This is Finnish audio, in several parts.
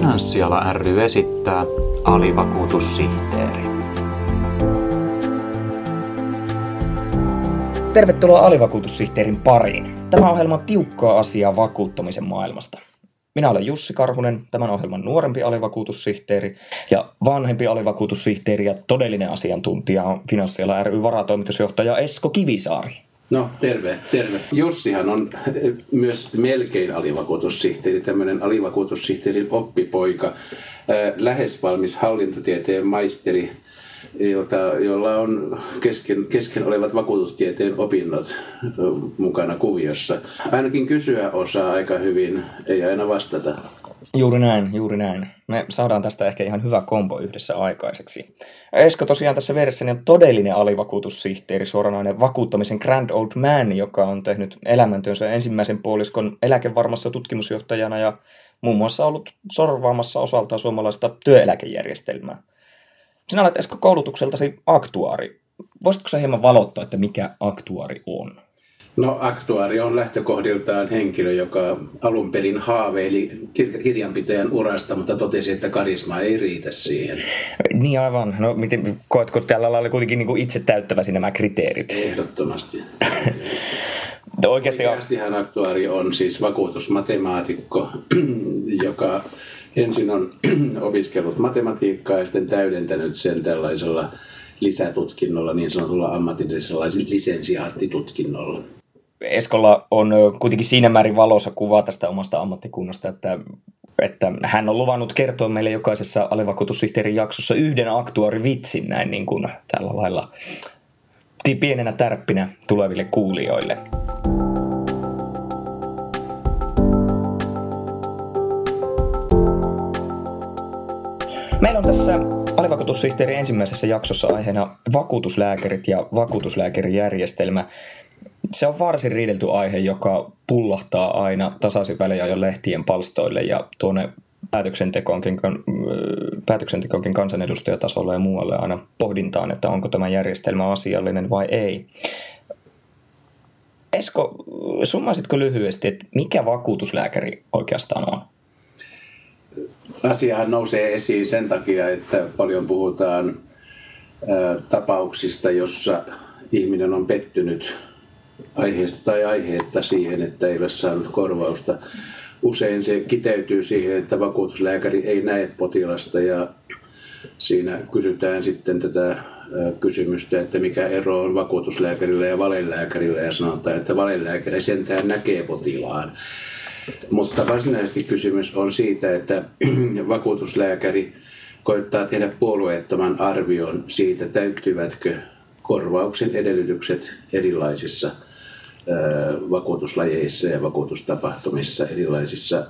Finanssiala ry esittää alivakuutussihteeri. Tervetuloa alivakuutussihteerin pariin. Tämä ohjelma on tiukkaa asiaa vakuuttamisen maailmasta. Minä olen Jussi Karhunen, tämän ohjelman nuorempi alivakuutussihteeri ja vanhempi alivakuutussihteeri ja todellinen asiantuntija on Finanssiala ry varatoimitusjohtaja Esko Kivisaari. No terve, terve. Jussihan on myös melkein alivakuutussihteeri, tämmöinen alivakuutussihteerin oppipoika, lähes valmis hallintotieteen maisteri, jota, jolla on kesken, kesken olevat vakuutustieteen opinnot mukana kuviossa. Ainakin kysyä osaa aika hyvin, ei aina vastata. Juuri näin, juuri näin. Me saadaan tästä ehkä ihan hyvä kombo yhdessä aikaiseksi. Esko tosiaan tässä versiossa on todellinen alivakuutussihteeri, suoranainen vakuuttamisen grand old man, joka on tehnyt elämäntyönsä ensimmäisen puoliskon eläkevarmassa tutkimusjohtajana ja muun muassa ollut sorvaamassa osaltaan suomalaista työeläkejärjestelmää. Sinä olet Esko koulutukseltasi aktuaari. Voisitko sä hieman valottaa, että mikä aktuaari on? No aktuaari on lähtökohdiltaan henkilö, joka alun perin haaveili kirjanpitäjän urasta, mutta totesi, että karisma ei riitä siihen. Niin aivan. No miten, koetko tällä lailla kuitenkin niin kuin itse täyttäväsi nämä kriteerit? Ehdottomasti. no, oikeasti Oikeastihan aktuaari on siis vakuutusmatemaatikko, joka ensin on opiskellut matematiikkaa ja sitten täydentänyt sen tällaisella lisätutkinnolla, niin sanotulla ammatillisella lisensiaattitutkinnolla. Eskolla on kuitenkin siinä määrin valossa kuva tästä omasta ammattikunnasta, että, että hän on luvannut kertoa meille jokaisessa alivakuutussihteerin jaksossa yhden aktuaarivitsin näin niin kuin tällä lailla pienenä tärppinä tuleville kuulijoille. Meillä on tässä alivakuutussihteerin ensimmäisessä jaksossa aiheena vakuutuslääkärit ja vakuutuslääkärijärjestelmä se on varsin riidelty aihe, joka pullahtaa aina tasaisin jo lehtien palstoille ja tuonne päätöksentekoonkin, päätöksentekoonkin kansanedustajatasolla ja muualle aina pohdintaan, että onko tämä järjestelmä asiallinen vai ei. Esko, summaisitko lyhyesti, että mikä vakuutuslääkäri oikeastaan on? Asiahan nousee esiin sen takia, että paljon puhutaan tapauksista, jossa ihminen on pettynyt aiheesta tai aiheetta siihen, että ei ole saanut korvausta. Usein se kiteytyy siihen, että vakuutuslääkäri ei näe potilasta ja siinä kysytään sitten tätä kysymystä, että mikä ero on vakuutuslääkärillä ja valelääkärillä ja sanotaan, että valelääkäri sentään näkee potilaan. Mutta varsinaisesti kysymys on siitä, että vakuutuslääkäri koittaa tehdä puolueettoman arvion siitä, täyttyvätkö korvauksen edellytykset erilaisissa vakuutuslajeissa ja vakuutustapahtumissa erilaisissa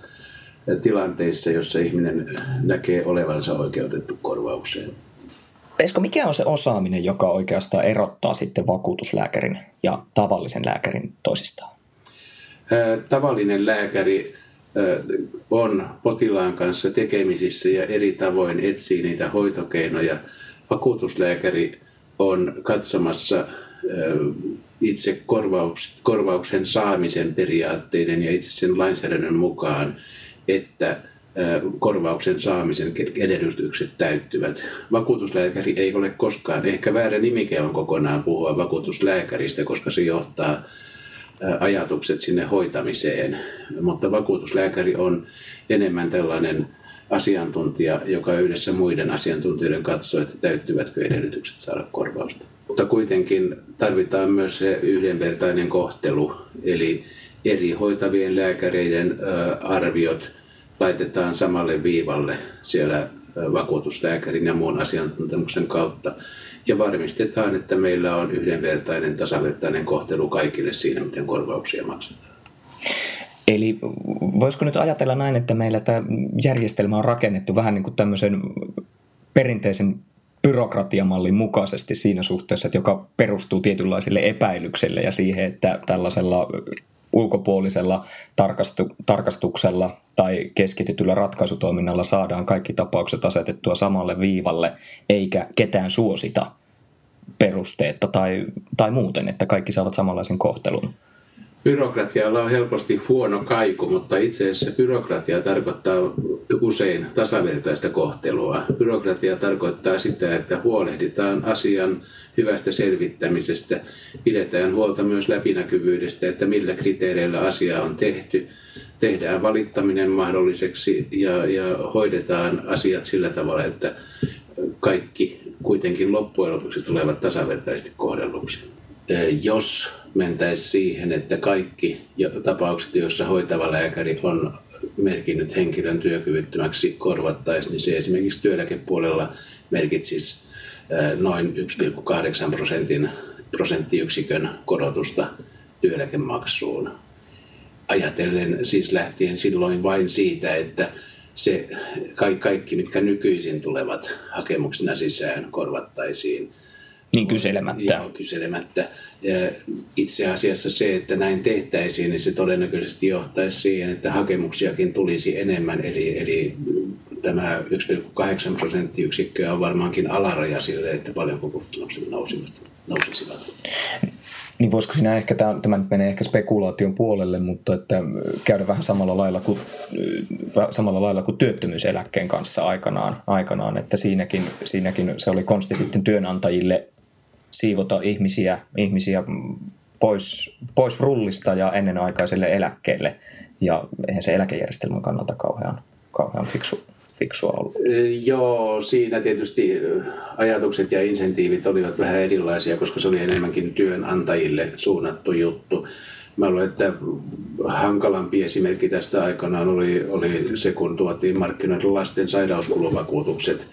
tilanteissa, jossa ihminen näkee olevansa oikeutettu korvaukseen. Esko, mikä on se osaaminen, joka oikeastaan erottaa sitten vakuutuslääkärin ja tavallisen lääkärin toisistaan? Tavallinen lääkäri on potilaan kanssa tekemisissä ja eri tavoin etsii niitä hoitokeinoja. Vakuutuslääkäri on katsomassa itse korvauksen saamisen periaatteiden ja itse sen lainsäädännön mukaan, että korvauksen saamisen edellytykset täyttyvät. Vakuutuslääkäri ei ole koskaan, ehkä väärä nimike on kokonaan puhua vakuutuslääkäristä, koska se johtaa ajatukset sinne hoitamiseen, mutta vakuutuslääkäri on enemmän tällainen asiantuntija, joka yhdessä muiden asiantuntijoiden katsoo, että täyttyvätkö edellytykset saada korvausta. Mutta kuitenkin tarvitaan myös se yhdenvertainen kohtelu, eli eri hoitavien lääkäreiden arviot laitetaan samalle viivalle siellä vakuutuslääkärin ja muun asiantuntemuksen kautta. Ja varmistetaan, että meillä on yhdenvertainen, tasavertainen kohtelu kaikille siinä, miten korvauksia maksetaan. Eli voisiko nyt ajatella näin, että meillä tämä järjestelmä on rakennettu vähän niin kuin tämmöisen perinteisen byrokratiamallin mukaisesti siinä suhteessa, että joka perustuu tietynlaisille epäilykselle ja siihen, että tällaisella ulkopuolisella tarkastu, tarkastuksella tai keskitetyllä ratkaisutoiminnalla saadaan kaikki tapaukset asetettua samalle viivalle, eikä ketään suosita perusteetta tai, tai muuten, että kaikki saavat samanlaisen kohtelun. Byrokratialla on helposti huono kaiku, mutta itse asiassa byrokratia tarkoittaa usein tasavertaista kohtelua. Byrokratia tarkoittaa sitä, että huolehditaan asian hyvästä selvittämisestä, pidetään huolta myös läpinäkyvyydestä, että millä kriteereillä asia on tehty, tehdään valittaminen mahdolliseksi ja, ja hoidetaan asiat sillä tavalla, että kaikki kuitenkin loppujen lopuksi tulevat tasavertaisesti kohdelluksi. Jos mentäisiin siihen, että kaikki tapaukset, joissa hoitava lääkäri on merkinnyt henkilön työkyvyttömäksi korvattaisiin, niin se esimerkiksi työeläkepuolella merkitsisi noin 1,8 prosentin prosenttiyksikön korotusta työeläkemaksuun. Ajatellen siis lähtien silloin vain siitä, että se kaikki, mitkä nykyisin tulevat hakemuksena sisään, korvattaisiin. Niin kyselemättä. Joo, kyselemättä. Ja itse asiassa se, että näin tehtäisiin, niin se todennäköisesti johtaisi siihen, että hakemuksiakin tulisi enemmän. Eli, eli tämä 1,8 prosenttiyksikköä on varmaankin alaraja sille, että paljonko kustannukset nousivat, nousisivat. Niin voisiko siinä ehkä, tämä nyt menee ehkä spekulaation puolelle, mutta että käydä vähän samalla lailla kuin, samalla lailla kuin työttömyyseläkkeen kanssa aikanaan, aikanaan että siinäkin, siinäkin se oli konsti sitten työnantajille siivota ihmisiä, ihmisiä pois, pois rullista ja ennenaikaiselle eläkkeelle. Ja eihän se eläkejärjestelmän kannalta kauhean, kauhean fiksu, fiksua ollut. Joo, siinä tietysti ajatukset ja insentiivit olivat vähän erilaisia, koska se oli enemmänkin työnantajille suunnattu juttu. Mä luulen, että hankalampi esimerkki tästä aikanaan oli, oli se, kun tuotiin markkinoille lasten sairauskuluvakuutukset,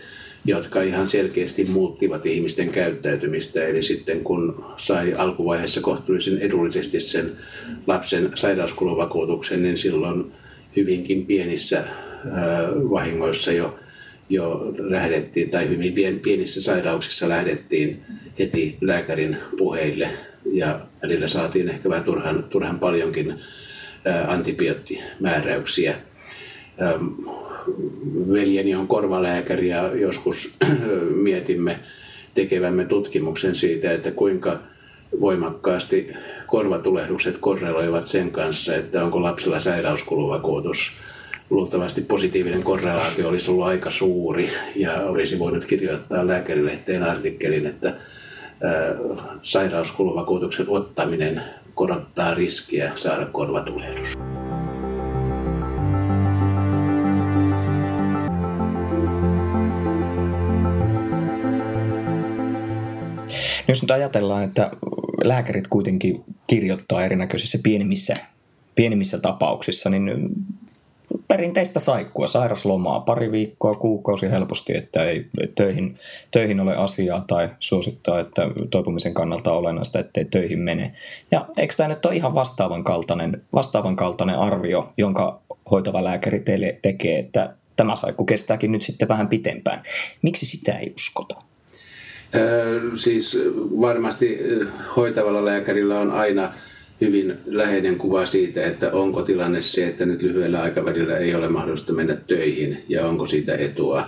jotka ihan selkeästi muuttivat ihmisten käyttäytymistä. Eli sitten kun sai alkuvaiheessa kohtuullisen edullisesti sen lapsen sairauskuluvakuutuksen, niin silloin hyvinkin pienissä vahingoissa jo, jo lähdettiin, tai hyvin pienissä sairauksissa lähdettiin heti lääkärin puheille ja välillä saatiin ehkä vähän turhan, turhan paljonkin antibioottimääräyksiä. Veljeni on korvalääkäri ja joskus mietimme tekevämme tutkimuksen siitä, että kuinka voimakkaasti korvatulehdukset korreloivat sen kanssa, että onko lapsella sairauskuluvakuutus luultavasti positiivinen korrelaatio olisi ollut aika suuri ja olisi voinut kirjoittaa lääkärilehteen artikkelin, että sairauskuluvakuutuksen ottaminen korottaa riskiä saada korvatulehdus. Jos nyt ajatellaan, että lääkärit kuitenkin kirjoittaa erinäköisissä pienimmissä, pienimmissä tapauksissa, niin perinteistä saikkua, sairaslomaa, pari viikkoa, kuukausi helposti, että ei töihin, töihin ole asiaa tai suosittaa, että toipumisen kannalta on olennaista, ettei töihin mene. Ja eikö tämä nyt ole ihan vastaavan kaltainen, vastaavan kaltainen arvio, jonka hoitava lääkäri teille tekee, että tämä saikku kestääkin nyt sitten vähän pitempään. Miksi sitä ei uskota? Siis varmasti hoitavalla lääkärillä on aina hyvin läheinen kuva siitä, että onko tilanne se, että nyt lyhyellä aikavälillä ei ole mahdollista mennä töihin ja onko siitä etua.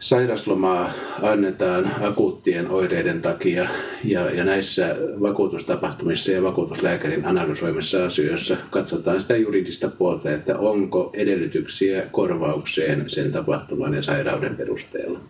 Sairaslomaa annetaan akuuttien oireiden takia ja, ja näissä vakuutustapahtumissa ja vakuutuslääkärin analysoimissa asioissa katsotaan sitä juridista puolta, että onko edellytyksiä korvaukseen sen tapahtuman ja sairauden perusteella.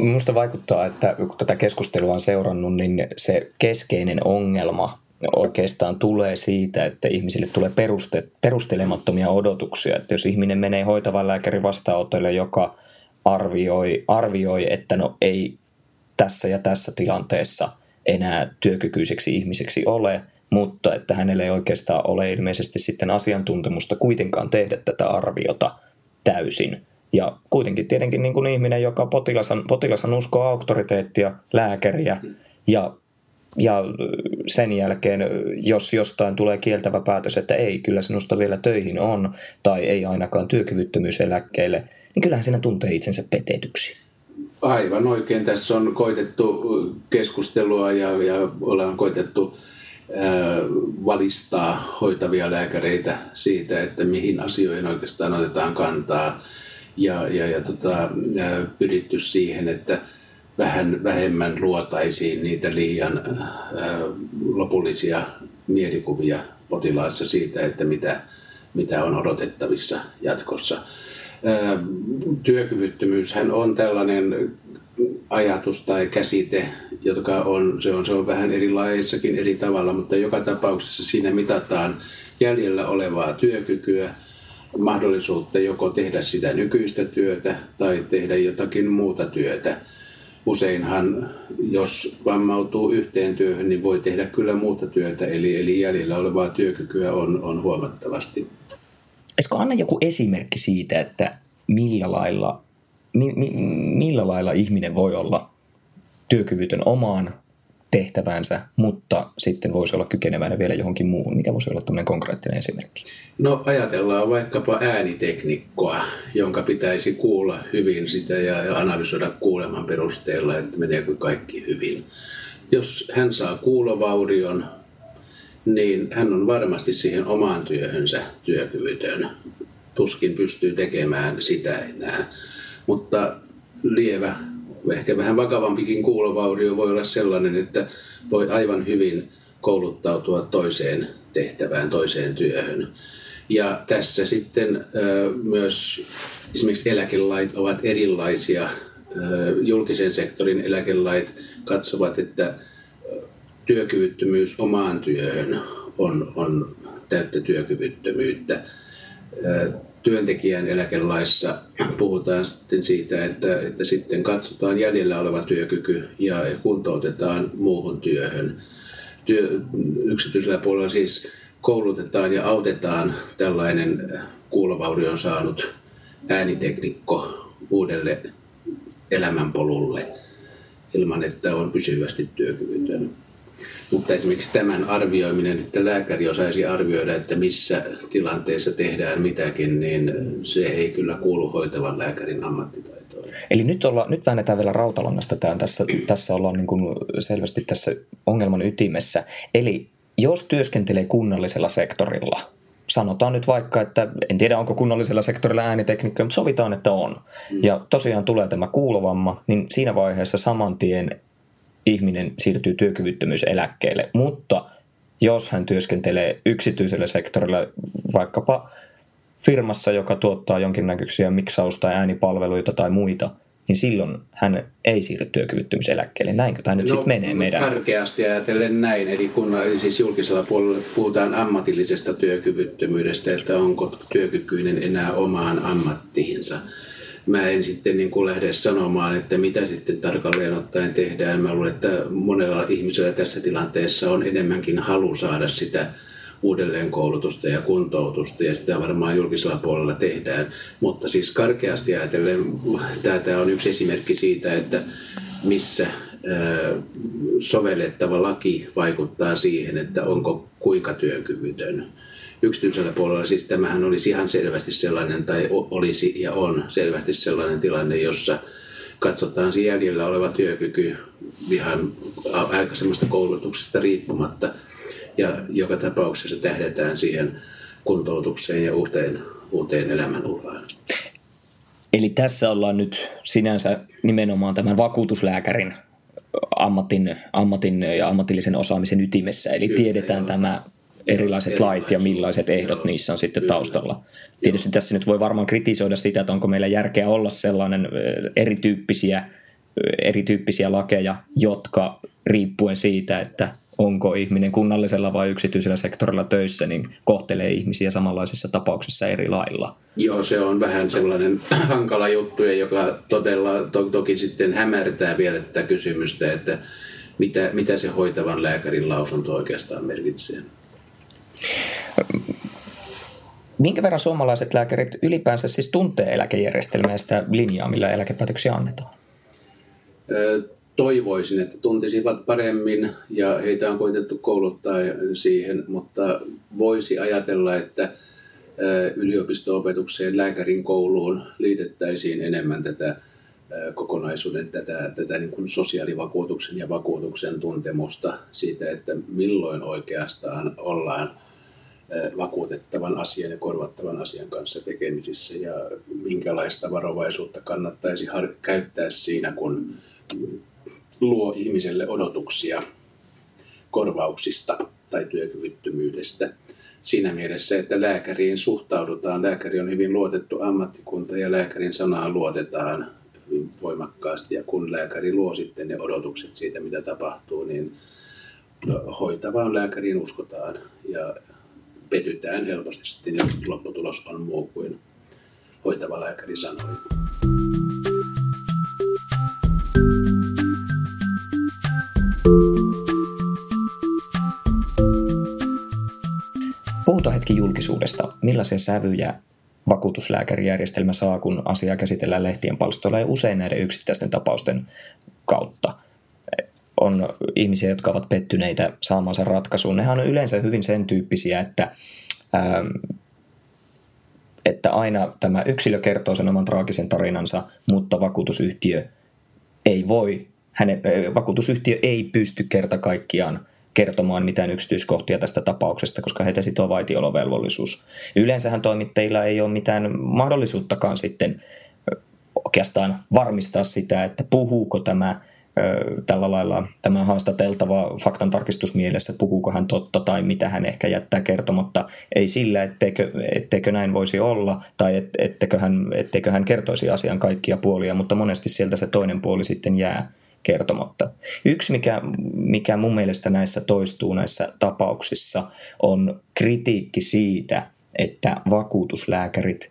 Minusta vaikuttaa, että kun tätä keskustelua on seurannut, niin se keskeinen ongelma oikeastaan tulee siitä, että ihmisille tulee peruste, perustelemattomia odotuksia. Että jos ihminen menee hoitavan lääkärin vastaanotolle, joka arvioi, arvioi, että no ei tässä ja tässä tilanteessa enää työkykyiseksi ihmiseksi ole, mutta että hänelle ei oikeastaan ole ilmeisesti sitten asiantuntemusta kuitenkaan tehdä tätä arviota täysin. Ja kuitenkin tietenkin niin kuin ihminen, joka potilasan, potilasan uskoo auktoriteettia, lääkäriä ja ja sen jälkeen, jos jostain tulee kieltävä päätös, että ei, kyllä sinusta vielä töihin on, tai ei ainakaan työkyvyttömyyseläkkeelle, niin kyllähän siinä tuntee itsensä petetyksi. Aivan oikein. Tässä on koitettu keskustelua ja, ja ollaan koitettu valistaa hoitavia lääkäreitä siitä, että mihin asioihin oikeastaan otetaan kantaa. Ja, ja, ja tota, pyritty siihen, että vähän vähemmän luotaisiin niitä liian lopullisia mielikuvia potilaissa siitä, että mitä, mitä on odotettavissa jatkossa. Työkyvyttömyyshän on tällainen ajatus tai käsite, jotka on, se on, se on vähän erilaisissakin eri tavalla, mutta joka tapauksessa siinä mitataan jäljellä olevaa työkykyä, mahdollisuutta joko tehdä sitä nykyistä työtä tai tehdä jotakin muuta työtä. Useinhan, jos vammautuu yhteen työhön, niin voi tehdä kyllä muuta työtä, eli, eli jäljellä olevaa työkykyä on, on huomattavasti. Esko anna joku esimerkki siitä, että millä lailla, mi, mi, millä lailla ihminen voi olla työkyvytön omaan tehtävänsä, mutta sitten voisi olla kykeneväinen vielä johonkin muuhun. Mikä voisi olla tämmöinen konkreettinen esimerkki? No ajatellaan vaikkapa ääniteknikkoa, jonka pitäisi kuulla hyvin sitä ja analysoida kuuleman perusteella, että meneekö kaikki hyvin. Jos hän saa kuulovaurion, niin hän on varmasti siihen omaan työhönsä työkyvytön. Tuskin pystyy tekemään sitä enää. Mutta lievä ehkä vähän vakavampikin kuulovaurio voi olla sellainen, että voi aivan hyvin kouluttautua toiseen tehtävään, toiseen työhön. Ja tässä sitten myös esimerkiksi eläkelait ovat erilaisia. Julkisen sektorin eläkelait katsovat, että työkyvyttömyys omaan työhön on, on täyttä työkyvyttömyyttä työntekijän eläkelaissa puhutaan sitten siitä, että, että sitten katsotaan jäljellä oleva työkyky ja kuntoutetaan muuhun työhön. Työ, yksityisellä puolella siis koulutetaan ja autetaan tällainen kuulovaurion saanut ääniteknikko uudelle elämänpolulle ilman, että on pysyvästi työkyvytön. Mutta esimerkiksi tämän arvioiminen, että lääkäri osaisi arvioida, että missä tilanteessa tehdään mitäkin, niin se ei kyllä kuulu hoitavan lääkärin ammattitaitoon. Eli nyt, olla, nyt väännetään vielä rautalangasta. Tämän. Tässä, tässä ollaan niin kuin selvästi tässä ongelman ytimessä. Eli jos työskentelee kunnallisella sektorilla, sanotaan nyt vaikka, että en tiedä onko kunnallisella sektorilla äänitekniikka, mutta sovitaan, että on. Mm. Ja tosiaan tulee tämä kuulovamma, niin siinä vaiheessa saman tien ihminen siirtyy työkyvyttömyyseläkkeelle, mutta jos hän työskentelee yksityisellä sektorilla, vaikkapa firmassa, joka tuottaa jonkinnäköisiä miksaus- tai äänipalveluita tai muita, niin silloin hän ei siirry työkyvyttömyyseläkkeelle. Näinkö tämä nyt no, sitten menee meidän? Karkeasti ajatellen näin, eli kun siis julkisella puolella puhutaan ammatillisesta työkyvyttömyydestä, että onko työkykyinen enää omaan ammattiinsa mä en sitten niin kuin lähde sanomaan, että mitä sitten tarkalleen ottaen tehdään. Mä luulen, että monella ihmisellä tässä tilanteessa on enemmänkin halu saada sitä uudelleenkoulutusta ja kuntoutusta ja sitä varmaan julkisella puolella tehdään. Mutta siis karkeasti ajatellen tämä on yksi esimerkki siitä, että missä sovellettava laki vaikuttaa siihen, että onko kuinka työkyvytön yksityisellä puolella siis tämähän olisi ihan selvästi sellainen, tai olisi ja on selvästi sellainen tilanne, jossa katsotaan se jäljellä oleva työkyky ihan aikaisemmasta koulutuksesta riippumatta. Ja joka tapauksessa tähdetään siihen kuntoutukseen ja uuteen, uuteen elämänuraan. Eli tässä ollaan nyt sinänsä nimenomaan tämän vakuutuslääkärin ammatin, ammatin ja ammatillisen osaamisen ytimessä. Eli Kyllä, tiedetään joo. tämä erilaiset lait ja millaiset ehdot niissä on sitten taustalla. Tietysti tässä nyt voi varmaan kritisoida sitä, että onko meillä järkeä olla sellainen erityyppisiä, erityyppisiä lakeja, jotka riippuen siitä, että onko ihminen kunnallisella vai yksityisellä sektorilla töissä, niin kohtelee ihmisiä samanlaisissa tapauksissa eri lailla. Joo, se on vähän sellainen hankala juttu, joka todella to, toki sitten hämärtää vielä tätä kysymystä, että mitä, mitä se hoitavan lääkärin lausunto oikeastaan merkitsee. Minkä verran suomalaiset lääkärit ylipäänsä siis tuntee eläkejärjestelmää ja sitä linjaa, millä eläkepäätöksiä annetaan? Toivoisin, että tuntisivat paremmin ja heitä on koitettu kouluttaa siihen, mutta voisi ajatella, että yliopisto-opetukseen lääkärin kouluun liitettäisiin enemmän tätä kokonaisuuden, tätä, tätä niin kuin sosiaalivakuutuksen ja vakuutuksen tuntemusta siitä, että milloin oikeastaan ollaan – vakuutettavan asian ja korvattavan asian kanssa tekemisissä ja minkälaista varovaisuutta kannattaisi käyttää siinä, kun luo ihmiselle odotuksia korvauksista tai työkyvyttömyydestä. Siinä mielessä, että lääkäriin suhtaudutaan. Lääkäri on hyvin luotettu ammattikunta ja lääkärin sanaan luotetaan hyvin voimakkaasti. Ja kun lääkäri luo sitten ne odotukset siitä, mitä tapahtuu, niin hoitavaan lääkäriin uskotaan ja petytään helposti sitten, jos lopputulos on muu kuin hoitava lääkäri sanoi. Puhutaan hetki julkisuudesta. Millaisia sävyjä vakuutuslääkärijärjestelmä saa, kun asiaa käsitellään lehtien palstoilla ja usein näiden yksittäisten tapausten kautta. On ihmisiä, jotka ovat pettyneitä saamaansa ratkaisuun. Nehän on yleensä hyvin sen tyyppisiä, että, ähm, että aina tämä yksilö kertoo sen oman traagisen tarinansa, mutta vakuutusyhtiö ei voi, hänen, vakuutusyhtiö ei pysty kerta kaikkiaan kertomaan mitään yksityiskohtia tästä tapauksesta, koska heitä sitoo vaitiolovelvollisuus. Yleensähän toimittajilla ei ole mitään mahdollisuuttakaan sitten oikeastaan varmistaa sitä, että puhuuko tämä tällä lailla tämä haastateltava faktan tarkistusmielessä, puhuuko hän totta tai mitä hän ehkä jättää kertomatta. Ei sillä, etteikö, etteikö näin voisi olla tai etteikö hän, etteikö hän kertoisi asian kaikkia puolia, mutta monesti sieltä se toinen puoli sitten jää kertomatta. Yksi, mikä, mikä mun mielestä näissä toistuu näissä tapauksissa, on kritiikki siitä, että vakuutuslääkärit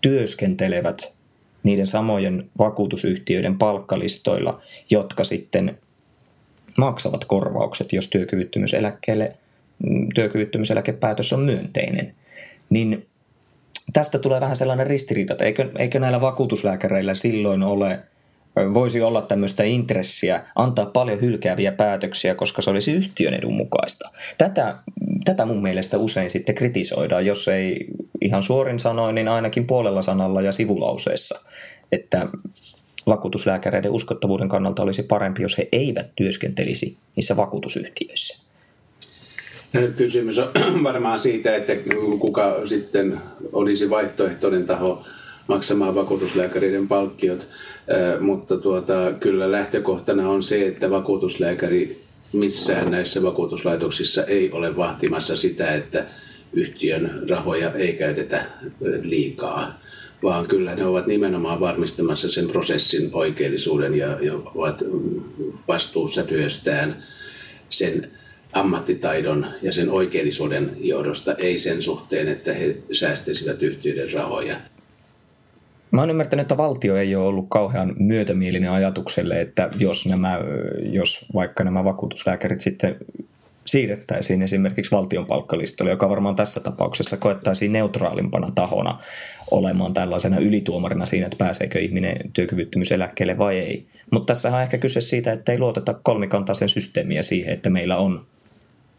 työskentelevät niiden samojen vakuutusyhtiöiden palkkalistoilla, jotka sitten maksavat korvaukset, jos työkyvyttömyyseläkkeelle, työkyvyttömyyseläkepäätös on myönteinen. Niin tästä tulee vähän sellainen ristiriita, että eikö, eikö näillä vakuutuslääkäreillä silloin ole – voisi olla tämmöistä intressiä antaa paljon hylkääviä päätöksiä, koska se olisi yhtiön edun mukaista. Tätä, tätä mun mielestä usein sitten kritisoidaan, jos ei ihan suorin sanoin, niin ainakin puolella sanalla ja sivulauseessa, että vakuutuslääkäreiden uskottavuuden kannalta olisi parempi, jos he eivät työskentelisi niissä vakuutusyhtiöissä. Kysymys on varmaan siitä, että kuka sitten olisi vaihtoehtoinen taho maksamaan vakuutuslääkäreiden palkkiot, mutta tuota, kyllä lähtökohtana on se, että vakuutuslääkäri missään näissä vakuutuslaitoksissa ei ole vahtimassa sitä, että yhtiön rahoja ei käytetä liikaa, vaan kyllä ne ovat nimenomaan varmistamassa sen prosessin oikeellisuuden ja, ja ovat vastuussa työstään sen ammattitaidon ja sen oikeellisuuden johdosta, ei sen suhteen, että he säästäisivät yhtiöiden rahoja. Mä oon ymmärtänyt, että valtio ei ole ollut kauhean myötämielinen ajatukselle, että jos, nämä, jos vaikka nämä vakuutuslääkärit sitten siirrettäisiin esimerkiksi valtion palkkalistalle, joka varmaan tässä tapauksessa koettaisiin neutraalimpana tahona olemaan tällaisena ylituomarina siinä, että pääseekö ihminen työkyvyttömyyseläkkeelle vai ei. Mutta tässä on ehkä kyse siitä, että ei luoteta kolmikantaisen systeemiä siihen, että meillä on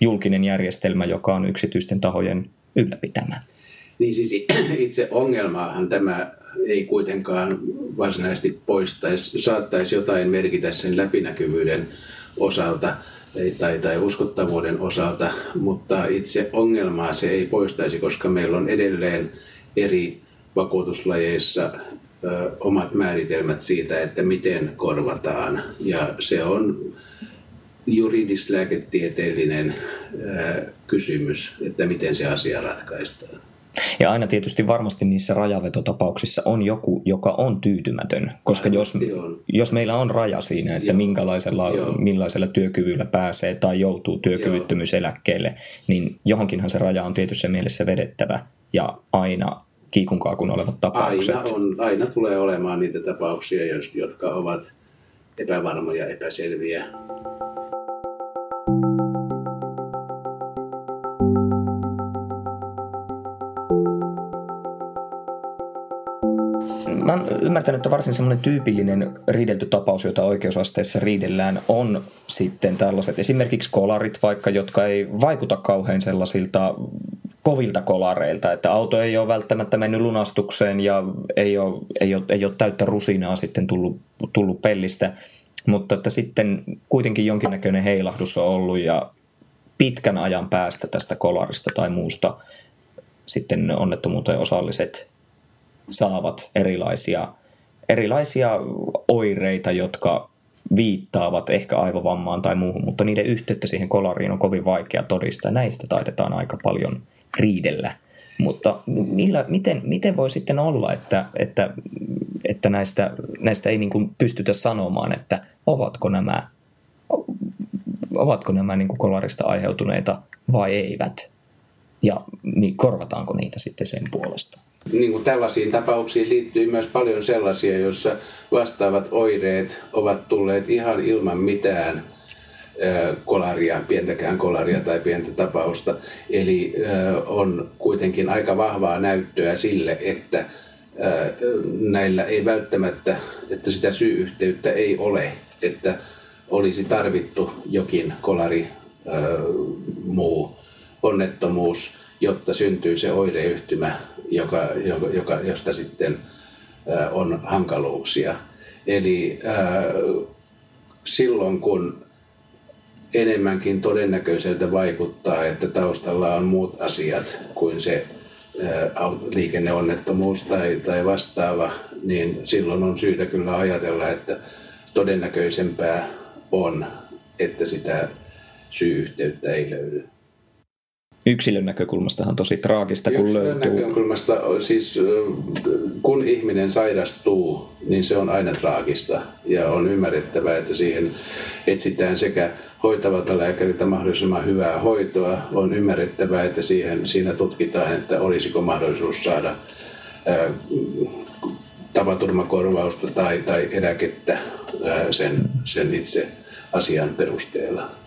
julkinen järjestelmä, joka on yksityisten tahojen ylläpitämä. Niin siis itse ongelmaahan tämä ei kuitenkaan varsinaisesti poistaisi, saattaisi jotain merkitä sen läpinäkyvyyden osalta tai, tai uskottavuuden osalta, mutta itse ongelmaa se ei poistaisi, koska meillä on edelleen eri vakuutuslajeissa ö, omat määritelmät siitä, että miten korvataan. Ja se on juridis-lääketieteellinen ö, kysymys, että miten se asia ratkaistaan. Ja aina tietysti varmasti niissä rajavetotapauksissa on joku, joka on tyytymätön, koska jos, jos meillä on raja siinä, että minkälaisella, millaisella työkyvyllä pääsee tai joutuu työkyvyttömyyseläkkeelle, niin johonkinhan se raja on tietyssä mielessä vedettävä ja aina kiikun kaakun olevat tapaukset. Aina, on, aina tulee olemaan niitä tapauksia, jotka ovat epävarmoja, epäselviä. Mä oon ymmärtänyt, että varsin semmoinen tyypillinen riidelty tapaus, jota oikeusasteessa riidellään, on sitten tällaiset. Esimerkiksi kolarit vaikka, jotka ei vaikuta kauhean sellaisilta kovilta kolareilta, että auto ei ole välttämättä mennyt lunastukseen ja ei ole, ei ole, ei ole täyttä rusinaa sitten tullut, tullut pellistä, mutta että sitten kuitenkin jonkinnäköinen heilahdus on ollut ja pitkän ajan päästä tästä kolarista tai muusta sitten onnettomuuteen osalliset saavat erilaisia, erilaisia oireita, jotka viittaavat ehkä aivovammaan tai muuhun, mutta niiden yhteyttä siihen kolariin on kovin vaikea todistaa. Näistä taidetaan aika paljon riidellä. Mutta millä, miten, miten voi sitten olla, että, että, että näistä, näistä ei niin kuin pystytä sanomaan, että ovatko nämä, ovatko nämä niin kuin kolarista aiheutuneita vai eivät? Ja niin korvataanko niitä sitten sen puolesta? Niin kuin tällaisiin tapauksiin liittyy myös paljon sellaisia, joissa vastaavat oireet ovat tulleet ihan ilman mitään kolaria, pientäkään kolaria tai pientä tapausta. Eli on kuitenkin aika vahvaa näyttöä sille, että näillä ei välttämättä, että sitä syy-yhteyttä ei ole, että olisi tarvittu jokin kolari, muu onnettomuus, jotta syntyy se oireyhtymä, joka, joka, josta sitten on hankaluuksia. Eli silloin kun enemmänkin todennäköiseltä vaikuttaa, että taustalla on muut asiat kuin se liikenneonnettomuus tai, tai vastaava, niin silloin on syytä kyllä ajatella, että todennäköisempää on, että sitä syy-yhteyttä ei löydy yksilön näkökulmastahan tosi traagista, kun yksilön löytyy. näkökulmasta, siis kun ihminen sairastuu, niin se on aina traagista. Ja on ymmärrettävää, että siihen etsitään sekä hoitavalta lääkäriltä mahdollisimman hyvää hoitoa. On ymmärrettävää, että siihen, siinä tutkitaan, että olisiko mahdollisuus saada ää, tapaturmakorvausta tai, tai eläkettä ää, sen, sen itse asian perusteella.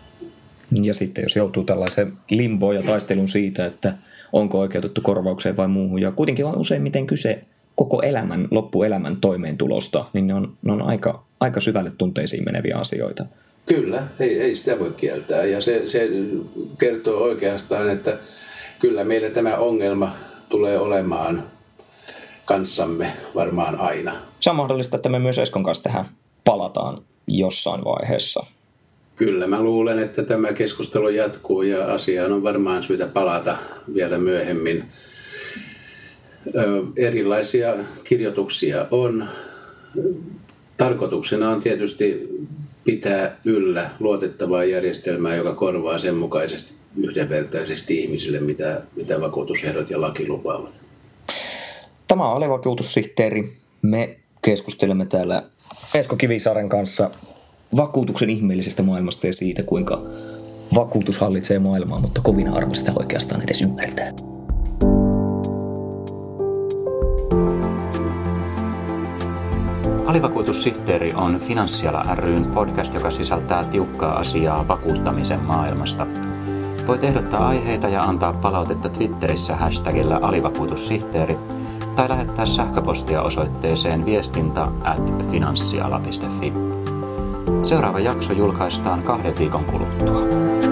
Ja sitten jos joutuu tällaiseen limboon ja taistelun siitä, että onko oikeutettu korvaukseen vai muuhun, ja kuitenkin on useimmiten kyse koko elämän, loppuelämän toimeentulosta, niin ne on, ne on aika, aika syvälle tunteisiin meneviä asioita. Kyllä, ei, ei sitä voi kieltää. Ja se, se kertoo oikeastaan, että kyllä meillä tämä ongelma tulee olemaan kanssamme varmaan aina. Se on mahdollista, että me myös Eskon kanssa tähän palataan jossain vaiheessa. Kyllä, mä luulen, että tämä keskustelu jatkuu ja asiaan on varmaan syytä palata vielä myöhemmin. Ö, erilaisia kirjoituksia on. Tarkoituksena on tietysti pitää yllä luotettavaa järjestelmää, joka korvaa sen mukaisesti yhdenvertaisesti ihmisille, mitä, mitä vakuutusehdot ja laki lupaavat. Tämä on vakuutussihteeri. Me keskustelemme täällä Esko Kivisaaren kanssa vakuutuksen ihmeellisestä maailmasta ja siitä, kuinka vakuutus hallitsee maailmaa, mutta kovin harva sitä oikeastaan edes ymmärtää. Alivakuutussihteeri on Finanssiala ryn podcast, joka sisältää tiukkaa asiaa vakuuttamisen maailmasta. Voit ehdottaa aiheita ja antaa palautetta Twitterissä hashtagillä alivakuutussihteeri tai lähettää sähköpostia osoitteeseen viestintä at finanssiala.fi. Seuraava jakso julkaistaan kahden viikon kuluttua.